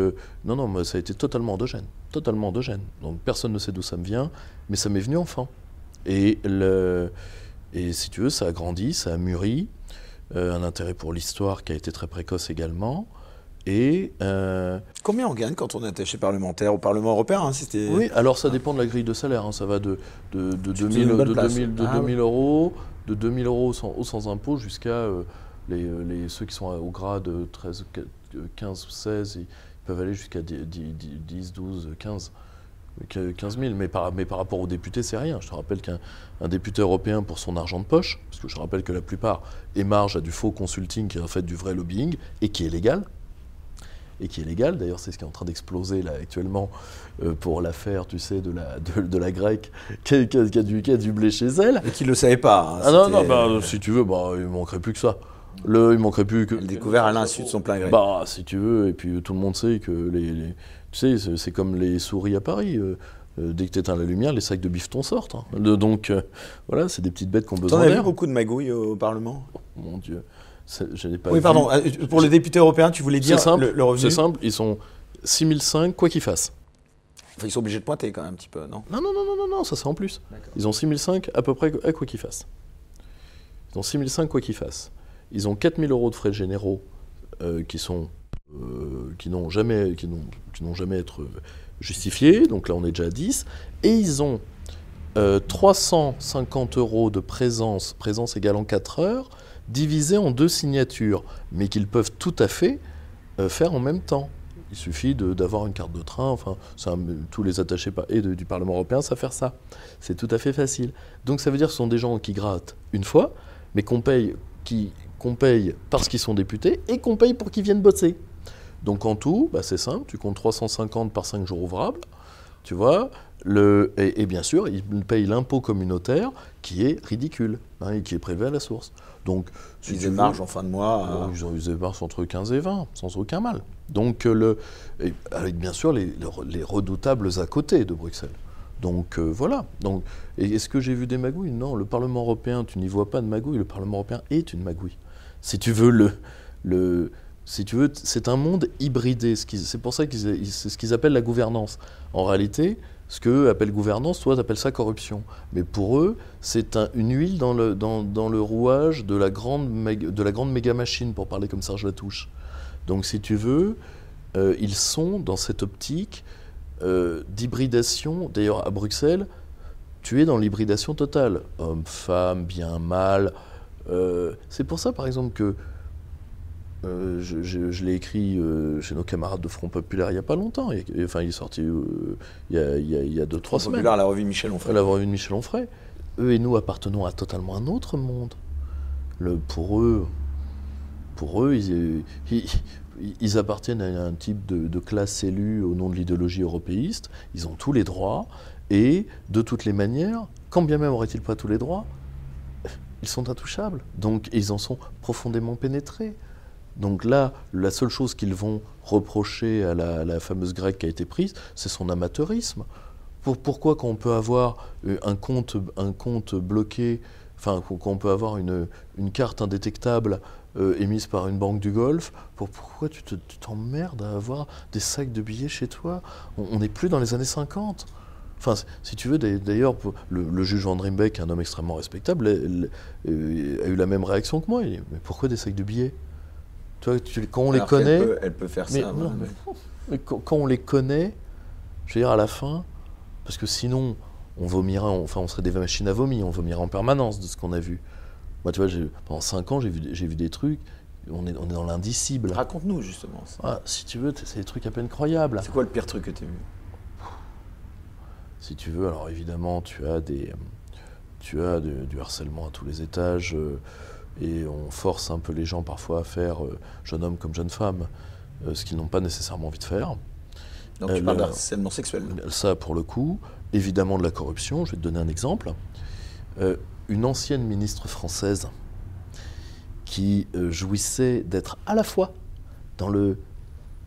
non, non, ça a été totalement endogène. Totalement endogène. Donc, personne ne sait d'où ça me vient, mais ça m'est venu enfant. Et, le, et si tu veux, ça a grandi, ça a mûri, euh, un intérêt pour l'histoire qui a été très précoce également. Et euh, Combien on gagne quand on est attaché parlementaire au Parlement européen hein, Oui, alors ça dépend de la grille de salaire. Hein. ça va de, de, de 2000, de 2000, de 2000 ah euros, de 2000 euros sans, sans impôt jusqu'à euh, les, les, ceux qui sont au grade 13, 15 ou 16, ils peuvent aller jusqu'à 10, 12, 15. 15 000, mais par, mais par rapport aux députés, c'est rien. Je te rappelle qu'un député européen, pour son argent de poche, parce que je rappelle que la plupart émargent à du faux consulting qui est en fait du vrai lobbying, et qui est légal, et qui est légal, d'ailleurs c'est ce qui est en train d'exploser là actuellement euh, pour l'affaire, tu sais, de la, de, la grecque qui a, qui, a, du, qui a, du, blé chez elle. Et qui ne le savait pas. Hein, ah non, non, bah, si tu veux, bah, il manquerait plus que ça. Le, il manquerait plus que. Elle découvert à l'insu de son plein gré. Bah, si tu veux, et puis tout le monde sait que les tu sais, c'est comme les souris à Paris. Euh, euh, dès que tu éteins la lumière, les sacs de bifton sortent. Hein. donc, euh, voilà, c'est des petites bêtes qui ont besoin d'air. T'en as vu beaucoup de magouilles au Parlement? Oh, Mon Dieu. Je n'ai pas oui, pardon. Pour les députés européens, tu voulais dire simple, le, revenu C'est simple, ils sont 6005, quoi qu'ils fassent. ils sont obligés de pointer quand même un petit peu, non? Non, non, non, non, non, non ça c'est en plus. Ils ont 6005 à peu près à quoi qu'ils fassent. Ils ont 6005 quoi qu'ils fassent. Ils ont 4000 euros de frais généraux qui sont euh, qui n'ont jamais, qui n'ont jamais être justifiés, donc là on est déjà à 10, et ils ont 350 euh, euros de présence, présence égale en 4 heures, divisé en deux signatures, mais qu'ils peuvent tout à fait euh, faire en même temps. Il suffit d'avoir une carte de train, enfin, tous les attachés et du Parlement européen savent faire ça. C'est tout à fait facile. Donc ça veut dire que ce sont des gens qui grattent une fois, mais qu'on paye, qu'on paye parce qu'ils sont députés et qu'on paye pour qu'ils viennent bosser. Donc en tout, bah, c'est simple, tu comptes 350 par 5 jours ouvrables, tu vois, et, bien sûr, ils payent l'impôt communautaire qui est ridicule, hein, et qui est prélevé à la source. Donc, si ils en fin de mois. Ils ont eu des marges entre 15 et 20, sans aucun mal. Donc, euh, le, avec bien sûr les, les, redoutables à côté de Bruxelles. Donc euh, voilà. Donc, est-ce que j'ai vu des magouilles? Non, le Parlement européen, tu n'y vois pas de magouille. Le Parlement européen est une magouille. Si tu veux le, le, si tu veux, c'est un monde hybridé. C'est pour ça que c'est ce qu'ils appellent la gouvernance. En réalité, ce qu'eux appellent gouvernance, toi, appelles ça corruption. Mais pour eux, c'est une huile dans le, rouage de la, grande de la grande méga machine, pour parler comme Serge Latouche. Donc, si tu veux, euh, ils sont dans cette optique euh, d'hybridation. D'ailleurs, à Bruxelles, tu es dans l'hybridation totale. Homme, femme, bien, mal. Euh, c'est pour ça, par exemple, que euh, je, l'ai écrit euh, chez nos camarades de Front Populaire il n'y a pas longtemps. enfin, il est sorti euh, il, y a, il, y a, deux, trois semaines. Populaire, la revue de Michel Onfray. La revue de Michel Onfray. Eux et nous appartenons à totalement un autre monde. Le, pour eux, pour eux ils appartiennent à un type de, classe élue au nom de l'idéologie européiste, ils ont tous les droits, et de toutes les manières, quand bien même auraient-ils pas tous les droits, ils sont intouchables. Donc ils en sont profondément pénétrés. Donc là, la seule chose qu'ils vont reprocher à la, fameuse grecque qui a été prise, c'est son amateurisme. pourquoi quand on peut avoir euh, un compte, un compte bloqué, enfin quand on peut avoir une, carte indétectable euh, émise par une banque du Golfe, pourquoi tu t'emmerdes à avoir des sacs de billets chez toi? On n'est plus dans les années 50. Enfin, si tu veux, d'ailleurs, le, juge Van Rimbeck, un homme extrêmement respectable, euh, a eu la même réaction que moi. Il dit, mais pourquoi des sacs de billets? Tu quand on les connaît. Elle peut, faire ça. mais, quand, on les connaît, je veux dire, à la fin, parce que sinon, on vomirait, enfin, on serait des machines à vomir, on vomirait en permanence de ce qu'on a vu. Moi, tu vois, pendant 5 ans, j'ai vu, vu des trucs. On est, on est dans l'indicible. Raconte-nous justement ça. Ah, si tu veux, c'est des trucs à peine croyables. C'est quoi le pire truc que tu as vu? Si tu veux, alors évidemment, tu as des, tu as du harcèlement à tous les étages. Euh, et on force un peu les gens parfois à faire euh, jeune homme comme jeune femme, euh, ce qu'ils n'ont pas nécessairement envie de faire. Donc tu parles d'harcèlement sexuel Ça, pour le coup, évidemment de la corruption. Je vais te donner un exemple. Euh, une ancienne ministre française qui jouissait d'être à la fois dans le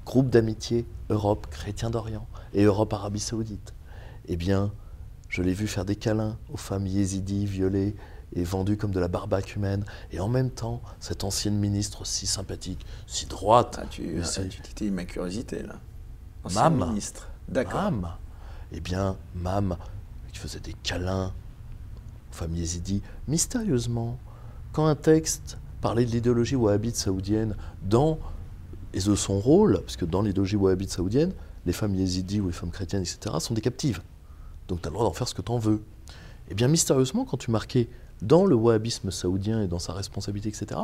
groupe d'amitié Europe chrétien d'Orient et Europe Arabie Saoudite. Eh bien, je l'ai vu faire des câlins aux femmes yézidis violées est vendue comme de la barbaque humaine. Et en même temps, cette ancienne ministre si sympathique, si droite. Ah, tu, ah, ma curiosité là. Ancienne Mam. ministre. D'accord. Mam. Eh bien, Mam, qui faisait des câlins aux familles yézidis, mystérieusement, quand un texte parlait de l'idéologie wahhabite saoudienne dans et de son rôle, parce que dans l'idéologie wahhabite saoudienne, les femmes yézidis ou les femmes chrétiennes, etc., sont des captives. Donc tu as le droit d'en faire ce que tu en veux. Eh bien, mystérieusement, quand tu marquais dans le wahhabisme saoudien et dans sa responsabilité, etc.,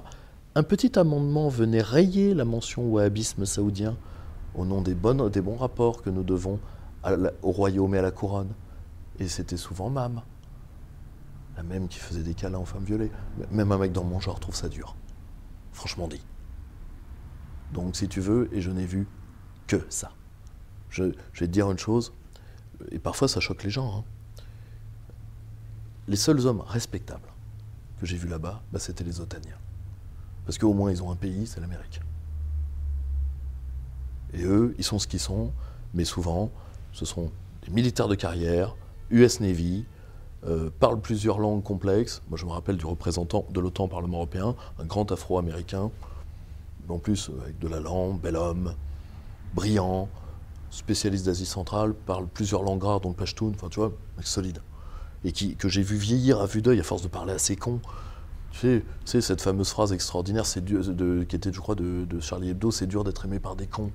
un petit amendement venait rayer la mention wahhabisme saoudien au nom des, bons rapports que nous devons au royaume et à la couronne. Et c'était souvent Mam, la même qui faisait des câlins aux femmes violées. Même un mec dans mon genre trouve ça dur. Franchement dit. Donc si tu veux, et je n'ai vu que ça. Je, vais te dire une chose, et parfois ça choque les gens. Hein les seuls hommes respectables que j'ai vus là-bas, bah, c'était les Otaniens. Parce qu'au moins, ils ont un pays, c'est l'Amérique. Et eux, ils sont ce qu'ils sont, mais souvent, ce sont des militaires de carrière, US Navy, euh, parlent plusieurs langues complexes. Moi, je me rappelle du représentant de l'OTAN au Parlement européen, un grand afro-américain, en plus euh, avec de la langue, bel homme, brillant, spécialiste d'Asie centrale, parle plusieurs langues rares, dont le Pashtun, enfin, tu vois, solide et qui, que j'ai vu vieillir à vue d'œil à force de parler à ces cons. Tu sais, cette fameuse phrase extraordinaire c'est qui était, je crois, de, Charlie Hebdo, c'est dur d'être aimé par des cons.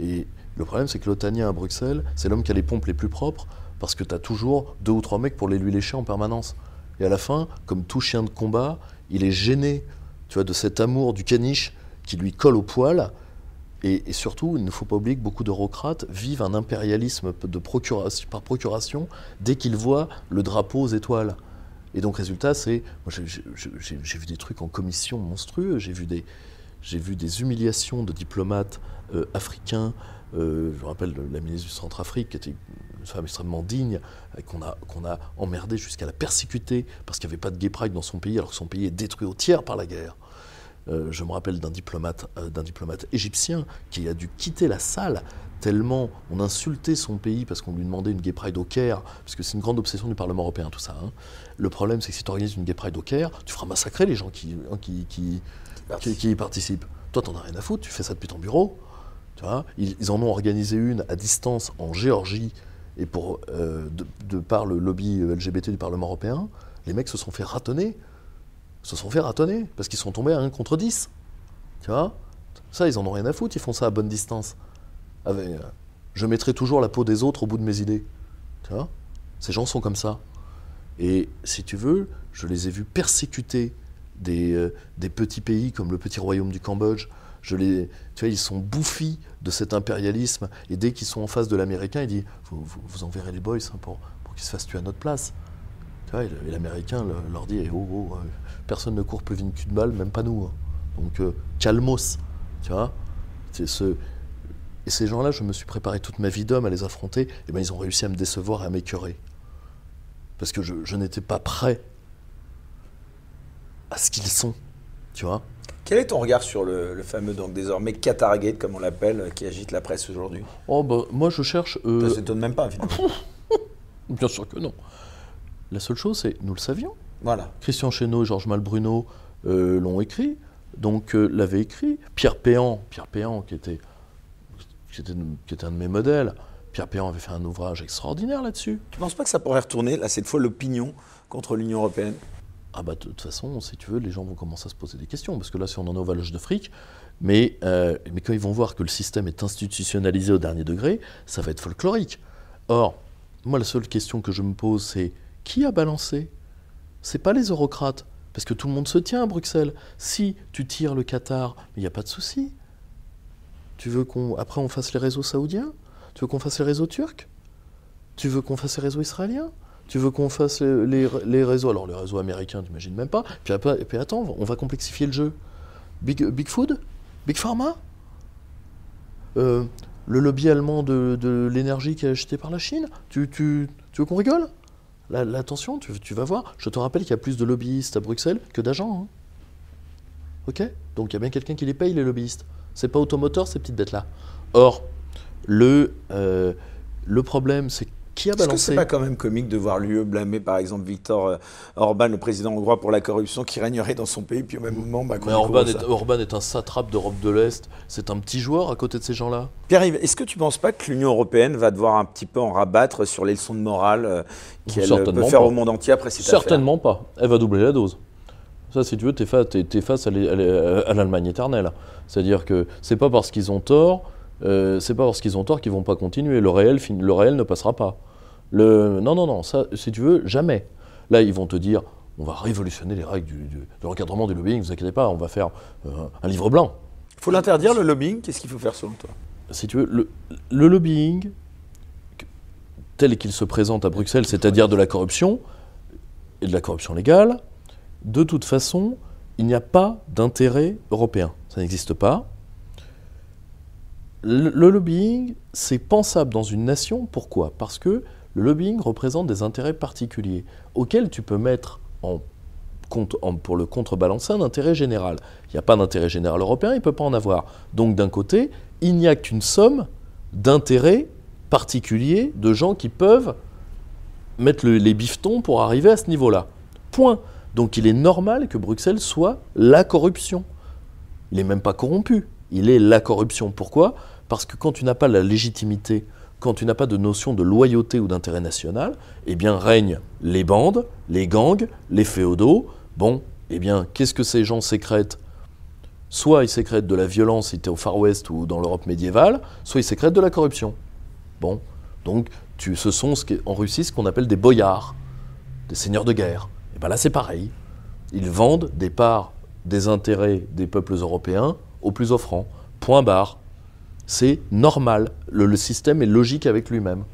Et le problème, c'est que l'Otanien à Bruxelles, c'est l'homme qui a les pompes les plus propres, parce que tu as toujours deux ou trois mecs pour les lui lécher en permanence. Et à la fin, comme tout chien de combat, il est gêné tu vois, de cet amour du caniche qui lui colle au poil, et, surtout, il ne faut pas oublier que beaucoup d'eurocrates vivent un impérialisme par procuration dès qu'ils voient le drapeau aux étoiles. Et donc, résultat, c'est. J'ai vu des trucs en commission monstrueux, j'ai vu, des, humiliations de diplomates euh, africains. Euh, je me rappelle la ministre du Centrafrique, qui était une femme extrêmement digne, qu'on a, a emmerdé jusqu'à la persécuter parce qu'il n'y avait pas de gay pride dans son pays, alors que son pays est détruit au tiers par la guerre. Euh, je me rappelle d'un diplomate, euh, d'un diplomate égyptien qui a dû quitter la salle tellement on insultait son pays parce qu'on lui demandait une gay pride au Caire, parce que c'est une grande obsession du Parlement européen tout ça. Hein. Le problème c'est que si tu organises une gay pride au Caire, tu feras massacrer les gens qui, hein, qui, qui, qui, y participent. Toi t'en as rien à foutre, tu fais ça depuis ton bureau. Tu vois ils, en ont organisé une à distance en Géorgie et pour, euh, de, de, par le lobby LGBT du Parlement européen, les mecs se sont fait ratonner se sont fait ratonner parce qu'ils sont tombés à 1 contre 10. Tu vois? Ça, ils en ont rien à foutre, ils font ça à bonne distance. Euh, je mettrai toujours la peau des autres au bout de mes idées. Tu vois? Ces gens sont comme ça. Et si tu veux, je les ai vus persécuter des, euh, des petits pays comme le petit royaume du Cambodge. Je les, tu vois, ils sont bouffis de cet impérialisme. Et dès qu'ils sont en face de l'américain, ils disent vous, vous, enverrez les boys hein, pour, qu'ils se fassent tuer à notre place. Tu vois, et l'américain leur dit oh, oh, personne ne court plus vite qu'une balle, même pas nous. Hein. Donc euh, calmos, tu vois. ce, et ces gens-là, je me suis préparé toute ma vie d'homme à les affronter, et ben ils ont réussi à me décevoir et à m'écœurer. Parce que je, je n'étais pas prêt à ce qu'ils sont, tu vois. Quel est ton regard sur le, fameux, donc désormais, Qatargate, comme on l'appelle, qui agite la presse aujourd'hui? Oh, bah, moi je cherche. Euh... Ça s'étonne même pas, finalement. Bien sûr que non. La seule chose, c'est nous le savions. Voilà. Christian Chesneau et Georges Malbruno euh, l'ont écrit, donc euh, l'avait écrit. Pierre Péan, Pierre Péan qui était qui était, un de mes modèles. Pierre Péan avait fait un ouvrage extraordinaire là-dessus. Tu ne penses pas que ça pourrait retourner, là, cette fois, l'opinion contre l'Union européenne? Ah bah de toute façon, si tu veux, les gens vont commencer à se poser des questions, parce que là, si on en est au valoge de fric, mais, euh, mais quand ils vont voir que le système est institutionnalisé au dernier degré, ça va être folklorique. Or, moi, la seule question que je me pose, c'est qui a balancé C'est pas les eurocrates, parce que tout le monde se tient à Bruxelles. Si tu tires le Qatar, il n'y a pas de souci. Tu veux qu'on après on fasse les réseaux saoudiens? Tu veux qu'on fasse les réseaux turcs? Tu veux qu'on fasse les réseaux israéliens? Tu veux qu'on fasse les, réseaux alors les réseaux américains, t'imagines même pas. Puis, après, puis attends, on va complexifier le jeu. Big, Food? Big Pharma? Euh, Le lobby allemand de, l'énergie qui est acheté par la Chine? Tu, tu, veux qu'on rigole? Attention, tu, vas voir. Je te rappelle qu'il y a plus de lobbyistes à Bruxelles que d'agents. Hein. Ok? Donc il y a bien quelqu'un qui les paye, les lobbyistes. C'est pas automoteur, ces petites bêtes-là. Or, le, euh, le problème, c'est qui a balancé Est-ce que c'est pas quand même comique de voir l'UE blâmer par exemple Victor euh, Orban, le président hongrois, pour la corruption qui régnerait dans son pays, puis au même moment, bah, Mais Orban est, Orban est, un satrape d'Europe de l'Est, c'est un petit joueur à côté de ces gens-là. Pierre-Yves, est-ce que tu ne penses pas que l'Union européenne va devoir un petit peu en rabattre sur les leçons de morale euh, qu'elle peut faire au monde entier après cette Certainement pas. Elle va doubler la dose. Ça, si tu veux, tu es, face à l'Allemagne éternelle. C'est-à-dire que c'est pas parce qu'ils ont tort, euh, c'est pas parce qu'ils ont tort qu'ils vont pas continuer. Le réel, le réel ne passera pas. Le, non, non, non, ça, si tu veux, jamais. Là, ils vont te dire, on va révolutionner les règles du, de l'encadrement du lobbying, ne vous inquiétez pas, on va faire euh, un livre blanc. Il faut l'interdire, le lobbying Qu'est-ce qu'il faut faire selon toi? Si tu veux, le, le lobbying, tel qu'il se présente à Bruxelles, c'est-à-dire de la corruption, et de la corruption légale, de toute façon, il n'y a pas d'intérêt européen. Ça n'existe pas. Le, lobbying, c'est pensable dans une nation. Pourquoi? Parce que le lobbying représente des intérêts particuliers auxquels tu peux mettre en, pour le contrebalancer un intérêt général. Il n'y a pas d'intérêt général européen, il ne peut pas en avoir. Donc d'un côté, il n'y a qu'une somme d'intérêts particuliers de gens qui peuvent mettre les bifetons pour arriver à ce niveau-là. Point. Donc il est normal que Bruxelles soit la corruption. Il n'est même pas corrompu, il est la corruption. Pourquoi? Parce que quand tu n'as pas la légitimité, quand tu n'as pas de notion de loyauté ou d'intérêt national, eh bien règnent les bandes, les gangs, les féodaux. Bon, eh bien, qu'est-ce que ces gens sécrètent? Soit ils sécrètent de la violence, si tu es au Far West ou dans l'Europe médiévale, soit ils sécrètent de la corruption. Bon, donc ce sont en Russie ce qu'on appelle des boyards, des seigneurs de guerre. Ben là, c'est pareil. Ils vendent des parts des intérêts des peuples européens aux plus offrants. Point barre. C'est normal. Le, système est logique avec lui-même.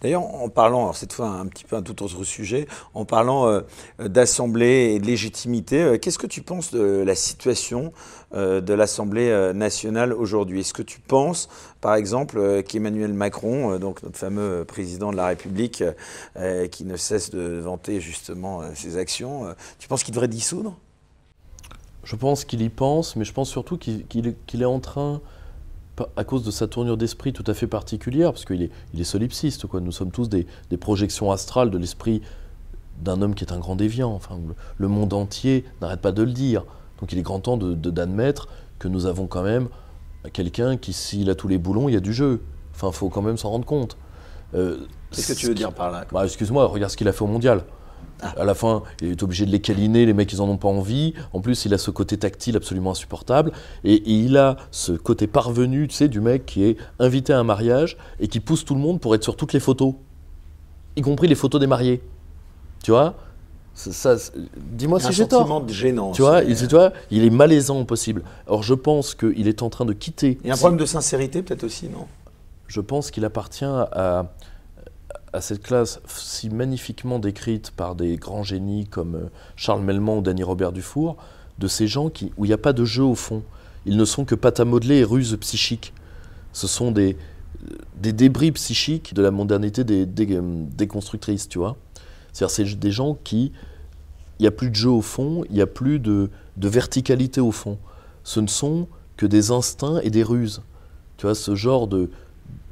D'ailleurs, en parlant, cette fois un petit peu un tout autre sujet, en parlant euh, d'assemblée et de légitimité, euh, qu'est-ce que tu penses de la situation euh, de l'Assemblée nationale aujourd'hui? Est-ce que tu penses, par exemple, qu'Emmanuel Macron, donc notre fameux président de la République, qui ne cesse de vanter justement ses actions, tu penses qu'il devrait dissoudre? Je pense qu'il y pense, mais je pense surtout qu'il est en train à cause de sa tournure d'esprit tout à fait particulière, parce qu'il est, il est solipsiste, quoi. nous sommes tous des, projections astrales de l'esprit d'un homme qui est un grand déviant. Enfin, le monde entier n'arrête pas de le dire. Donc il est grand temps d'admettre de, que nous avons quand même quelqu'un qui, s'il a tous les boulons, il y a du jeu. Enfin, il faut quand même s'en rendre compte. Euh, Qu'est-ce que tu veux dire par là bah, Excuse-moi, regarde ce qu'il a fait au mondial. À la fin, il est obligé de les câliner, les mecs, ils en ont pas envie. En plus, il a ce côté tactile absolument insupportable. Et, il a ce côté parvenu, tu sais, du mec qui est invité à un mariage et qui pousse tout le monde pour être sur toutes les photos, y compris les photos des mariés. Tu vois? Ça, dis-moi si j'ai tort. de gênant. Tu vois, il, tu vois, il est malaisant au possible. Or, je pense qu'il est en train de quitter. Il y a un problème de sincérité, peut-être aussi, non? Je pense qu'il appartient à, à cette classe si magnifiquement décrite par des grands génies comme euh, Charles Melman ou Danny Robert Dufour, de ces gens qui, où il n'y a pas de jeu au fond. Ils ne sont que pâte à modeler et ruses psychiques. Ce sont des, des débris psychiques de la modernité des, des, constructrices, tu vois. C'est-à-dire, c'est des gens qui. Il n'y a plus de jeu au fond, il n'y a plus de, de, verticalité au fond. Ce ne sont que des instincts et des ruses. Tu vois, ce genre de,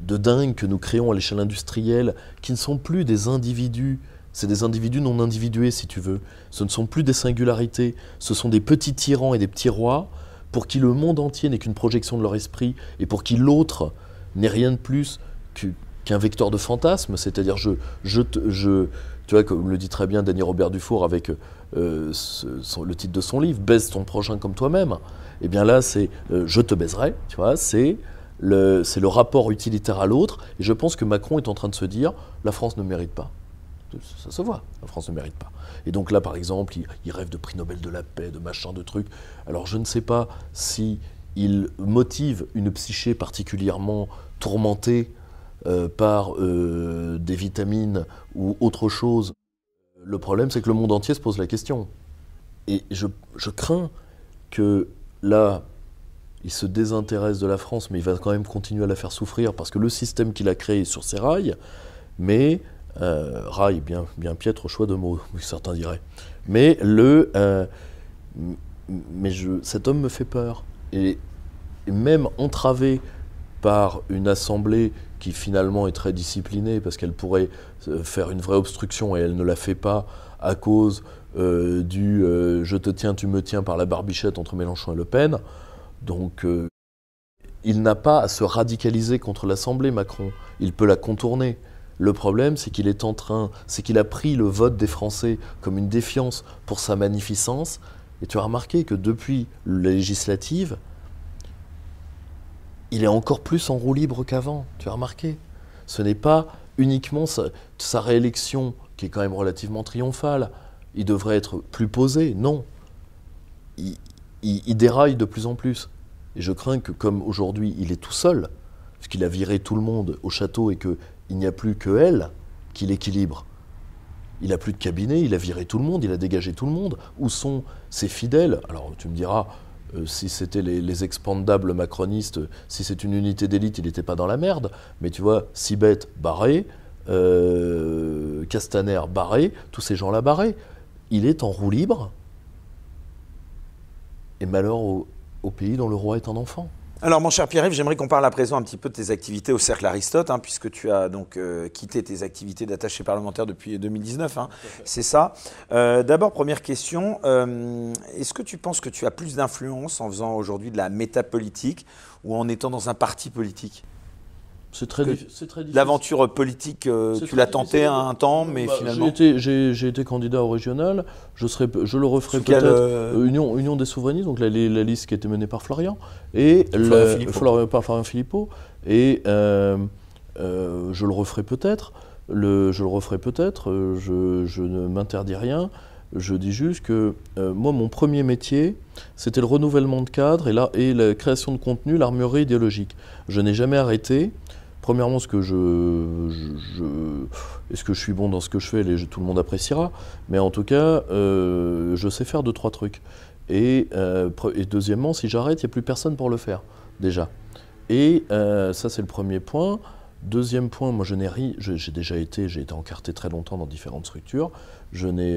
de dingue que nous créons à l'échelle industrielle, qui ne sont plus des individus, c'est des individus non individués, si tu veux. Ce ne sont plus des singularités, ce sont des petits tyrans et des petits rois, pour qui le monde entier n'est qu'une projection de leur esprit, et pour qui l'autre n'est rien de plus qu'un vecteur de fantasme, c'est-à-dire je, je, je, tu vois, comme le dit très bien Dany Robert Dufour avec euh, le titre de son livre, Baise ton prochain comme toi-même. Et eh bien là, c'est euh, je te baiserai, tu vois, c'est c'est le rapport utilitaire à l'autre. Et je pense que Macron est en train de se dire, la France ne mérite pas. Ça se voit, la France ne mérite pas. Et donc là, par exemple, il, rêve de prix Nobel de la paix, de machin, de trucs. Alors je ne sais pas si il motive une psyché particulièrement tourmenté euh, par euh, des vitamines ou autre chose. Le problème, c'est que le monde entier se pose la question. Et je, crains que là, il se désintéresse de la France, mais il va quand même continuer à la faire souffrir parce que le système qu'il a créé est sur ses rails, mais euh, rail, bien, bien piètre choix de mots, certains diraient. Mais le, mais je, cet homme me fait peur. Et, même entravé par une assemblée qui finalement est très disciplinée parce qu'elle pourrait euh, faire une vraie obstruction et elle ne la fait pas à cause euh, du euh, je te tiens, tu me tiens par la barbichette entre Mélenchon et Le Pen. Donc il n'a pas à se radicaliser contre l'Assemblée, Macron. Il peut la contourner. Le problème, c'est qu'il est en train, c'est qu'il a pris le vote des Français comme une défiance pour sa magnificence. Et tu as remarqué que depuis la législative, il est encore plus en roue libre qu'avant, tu as remarqué? Ce n'est pas uniquement sa, réélection qui est quand même relativement triomphale. Il devrait être plus posé, non. Déraille de plus en plus. Et je crains que comme aujourd'hui il est tout seul, puisqu'il a viré tout le monde au château et qu'il n'y a plus que elle qui l'équilibre, il n'a plus de cabinet, il a viré tout le monde, il a dégagé tout le monde. Où sont ses fidèles? Alors tu me diras, euh, si c'était les, expandables macronistes, si c'est une unité d'élite, il n'était pas dans la merde. Mais tu vois, Sibeth barré, euh, Castaner barré, tous ces gens-là barrés. Il est en roue libre. Et malheur au pays dont le roi est un enfant. Alors, mon cher Pierre-Yves, j'aimerais qu'on parle à présent un petit peu de tes activités au Cercle Aristote, hein, puisque tu as donc euh, quitté tes activités d'attaché parlementaire depuis 2019. Hein. C'est ça. Euh, d'abord, première question euh, est-ce que tu penses que tu as plus d'influence en faisant aujourd'hui de la métapolitique ou en étant dans un parti politique? C'est très, difficile. L'aventure politique, euh, tu l'as tenté un temps, mais bah, finalement. J'ai été, candidat au régional. Je, serai, je le referai peut-être. Euh, Union, Union des souverainistes, donc la, liste qui a été menée par Florian. Et Florian, par Florian Philippot. Et euh, je le referai peut-être. Je le referai peut-être. Je, je, ne m'interdis rien. Je dis juste que moi, mon premier métier, c'était le renouvellement de cadres et la, et la création de contenu, l'armurerie idéologique. Je n'ai jamais arrêté. Premièrement, est-ce que je suis bon dans ce que je fais Tout le monde appréciera. Mais en tout cas, euh, je sais faire deux, trois trucs. Et, euh, deuxièmement, si j'arrête, il n'y a plus personne pour le faire, déjà. Et euh, ça, c'est le premier point. Deuxième point, moi, je n'ai ri, j'ai déjà été, j'ai été encarté très longtemps dans différentes structures. Je n'ai,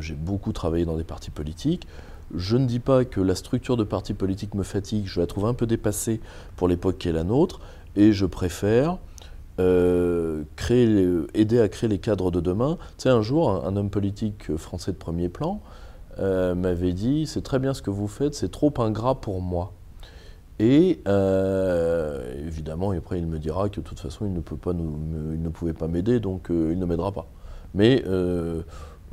j'ai beaucoup travaillé dans des partis politiques. Je ne dis pas que la structure de parti politique me fatigue, je la trouve un peu dépassée pour l'époque qui est la nôtre, et je préfère euh, créer, aider à créer les cadres de demain. Tu sais, un jour, un, homme politique français de premier plan euh, m'avait dit C'est très bien ce que vous faites, c'est trop ingrat pour moi. Et euh, évidemment, et après, il me dira que de toute façon, il ne, peut pas il ne pouvait pas m'aider, donc il ne m'aidera pas. Mais,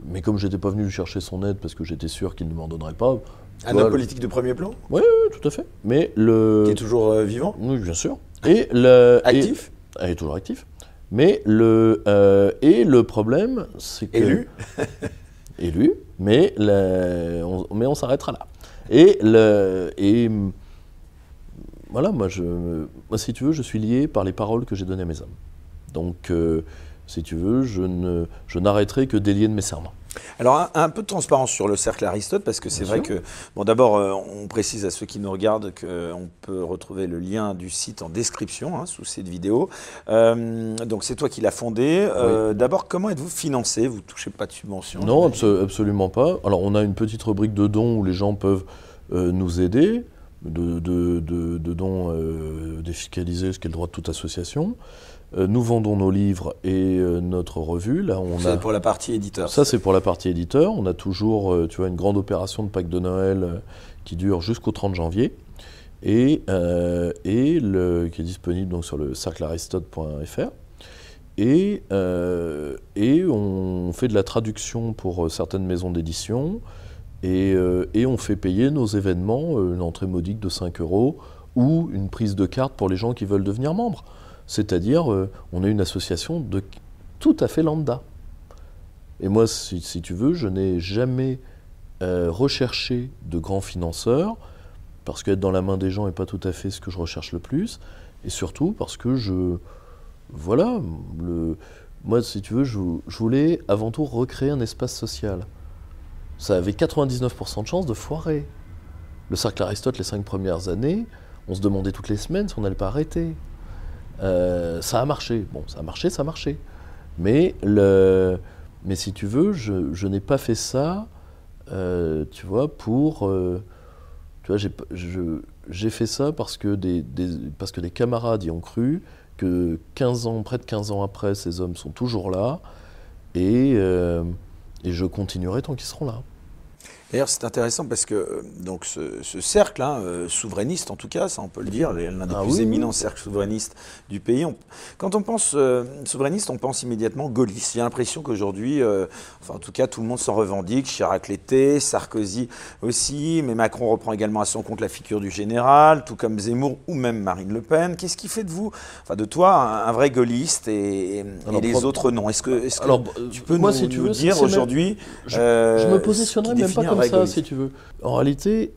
mais comme je n'étais pas venu lui chercher son aide parce que j'étais sûr qu'il ne m'en donnerait pas. Un homme politique de premier plan? Oui, tout à fait. Mais le... Qui est toujours vivant? Oui, bien sûr. Et le, actif Elle est toujours actif. Mais le, euh, et le problème, c'est que. Élu Élu, mais, on, mais on s'arrêtera là. Et, le, et voilà, moi, je, moi, si tu veux, je suis lié par les paroles que j'ai données à mes hommes. Donc, euh, si tu veux, je, je n'arrêterai que délier de mes serments. Alors, un, peu de transparence sur le cercle Aristote, parce que c'est vrai que, bon, d'abord, euh, on précise à ceux qui nous regardent qu'on peut retrouver le lien du site en description, hein, sous cette vidéo. Euh, donc, c'est toi qui l'as fondé. Euh, d'abord, comment êtes-vous financé? Vous ne touchez pas de subvention Non, absolument pas. Alors, on a une petite rubrique de dons où les gens peuvent nous aider, de, de dons défiscalisés, ce qui est le droit de toute association. Euh, nous vendons nos livres et euh, notre revue. Là, on a pour la partie éditeur. Ça, c'est pour la partie éditeur. On a toujours, euh, tu vois, une grande opération de Pâques de Noël qui dure jusqu'au 30 janvier et, et le, qui est disponible donc sur le cerclearistote.fr. Et, et on fait de la traduction pour certaines maisons d'édition et, et, on fait payer nos événements une entrée modique de 5 euros ou une prise de carte pour les gens qui veulent devenir membres. C'est-à-dire, euh, on est une association de tout à fait lambda. Et moi, si, tu veux, je n'ai jamais euh, recherché de grands financeurs, parce qu'être dans la main des gens n'est pas tout à fait ce que je recherche le plus, et surtout parce que je... Voilà, moi, si tu veux, je, voulais avant tout recréer un espace social. Ça avait 99% de chances de foirer. Le cercle Aristote, les cinq premières années, on se demandait toutes les semaines si on n'allait pas arrêter. Euh, ça a marché. Bon, ça a marché, ça a marché. Mais, le, mais si tu veux, je, n'ai pas fait ça, euh, tu vois, pour... Euh, tu vois, j'ai fait ça parce que des, des, parce que des camarades y ont cru, que 15 ans, près de 15 ans après, ces hommes sont toujours là, et, et je continuerai tant qu'ils seront là. D'ailleurs, c'est intéressant parce que euh, donc ce, cercle hein, euh, souverainiste, en tout cas, ça on peut le dire, l'un des ah plus éminents cercles souverainistes du pays. quand on pense euh, souverainiste, on pense immédiatement gaulliste. J'ai l'impression qu'aujourd'hui, enfin en tout cas, tout le monde s'en revendique. Chirac l'était, Sarkozy aussi, mais Macron reprend également à son compte la figure du général, tout comme Zemmour ou même Marine Le Pen. Qu'est-ce qui fait de vous, enfin de toi, un, vrai gaulliste et, les autres non? Est-ce que, tu peux moi, nous, si tu veux, dire aujourd'hui je, je, me positionnerai même pas ça, si tu veux. En réalité,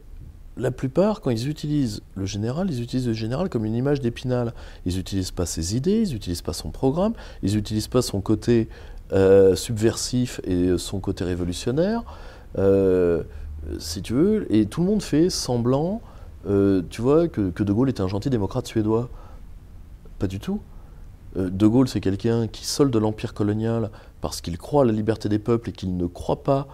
la plupart, quand ils utilisent le général, ils utilisent le général comme une image d'épinal. Ils n'utilisent pas ses idées, ils n'utilisent pas son programme, ils n'utilisent pas son côté euh, subversif et son côté révolutionnaire. Euh, si tu veux, et tout le monde fait semblant, euh, tu vois, que, que, De Gaulle est un gentil démocrate suédois. Pas du tout. De Gaulle, c'est quelqu'un qui solde l'empire colonial parce qu'il croit à la liberté des peuples et qu'il ne croit pas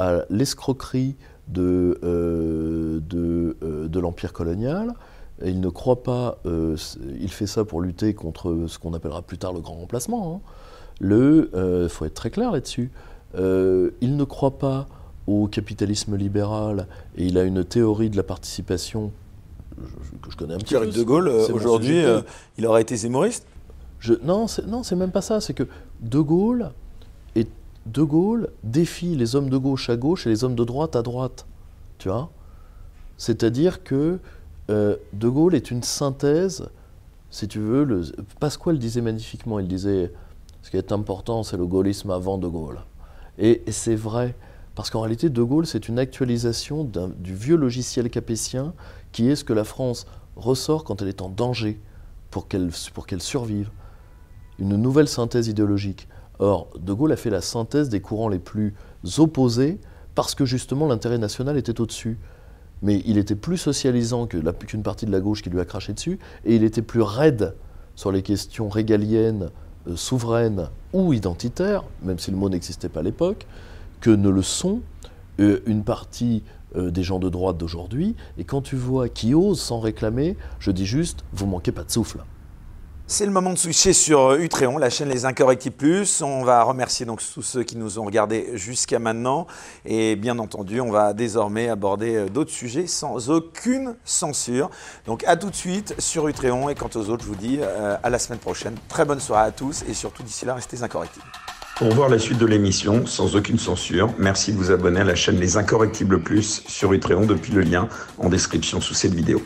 à l'escroquerie de, euh, euh, de, l'empire colonial. il ne croit pas, euh, il fait ça pour lutter contre ce qu'on appellera plus tard le grand remplacement. Hein. Il faut être très clair là-dessus. il ne croit pas au capitalisme libéral et il a une théorie de la participation que je connais un petit peu. de Gaulle, aujourd'hui, il aurait été zémoriste? Je, Non, c'est même pas ça. C'est que De Gaulle de Gaulle défie les hommes de gauche à gauche et les hommes de droite à droite. Tu vois? C'est-à-dire que euh, De Gaulle est une synthèse, si tu veux. Le, Pasquale disait magnifiquement il disait ce qui est important, c'est le gaullisme avant De Gaulle. Et, c'est vrai, parce qu'en réalité, De Gaulle, c'est une actualisation du vieux logiciel capétien qui est ce que la France ressort quand elle est en danger pour qu'elle survive. Une nouvelle synthèse idéologique. Or, De Gaulle a fait la synthèse des courants les plus opposés parce que justement l'intérêt national était au-dessus. Mais il était plus socialisant qu'une partie de la gauche qui lui a craché dessus, et il était plus raide sur les questions régaliennes, euh, souveraines ou identitaires, même si le mot n'existait pas à l'époque, que ne le sont euh, une partie euh, des gens de droite d'aujourd'hui. Et quand tu vois qui osent s'en réclamer, je dis juste, vous manquez pas de souffle. C'est le moment de switcher sur Utréon, la chaîne Les Incorrectibles Plus. On va remercier donc tous ceux qui nous ont regardés jusqu'à maintenant. Et bien entendu, on va désormais aborder euh, d'autres sujets sans aucune censure. Donc à tout de suite sur Utréon. Et quant aux autres, je vous dis euh, à la semaine prochaine. Très bonne soirée à tous. Et surtout d'ici là, restez incorrectibles. Pour voir la suite de l'émission sans aucune censure, merci de vous abonner à la chaîne Les Incorrectibles Plus sur Utréon depuis le lien en description sous cette vidéo.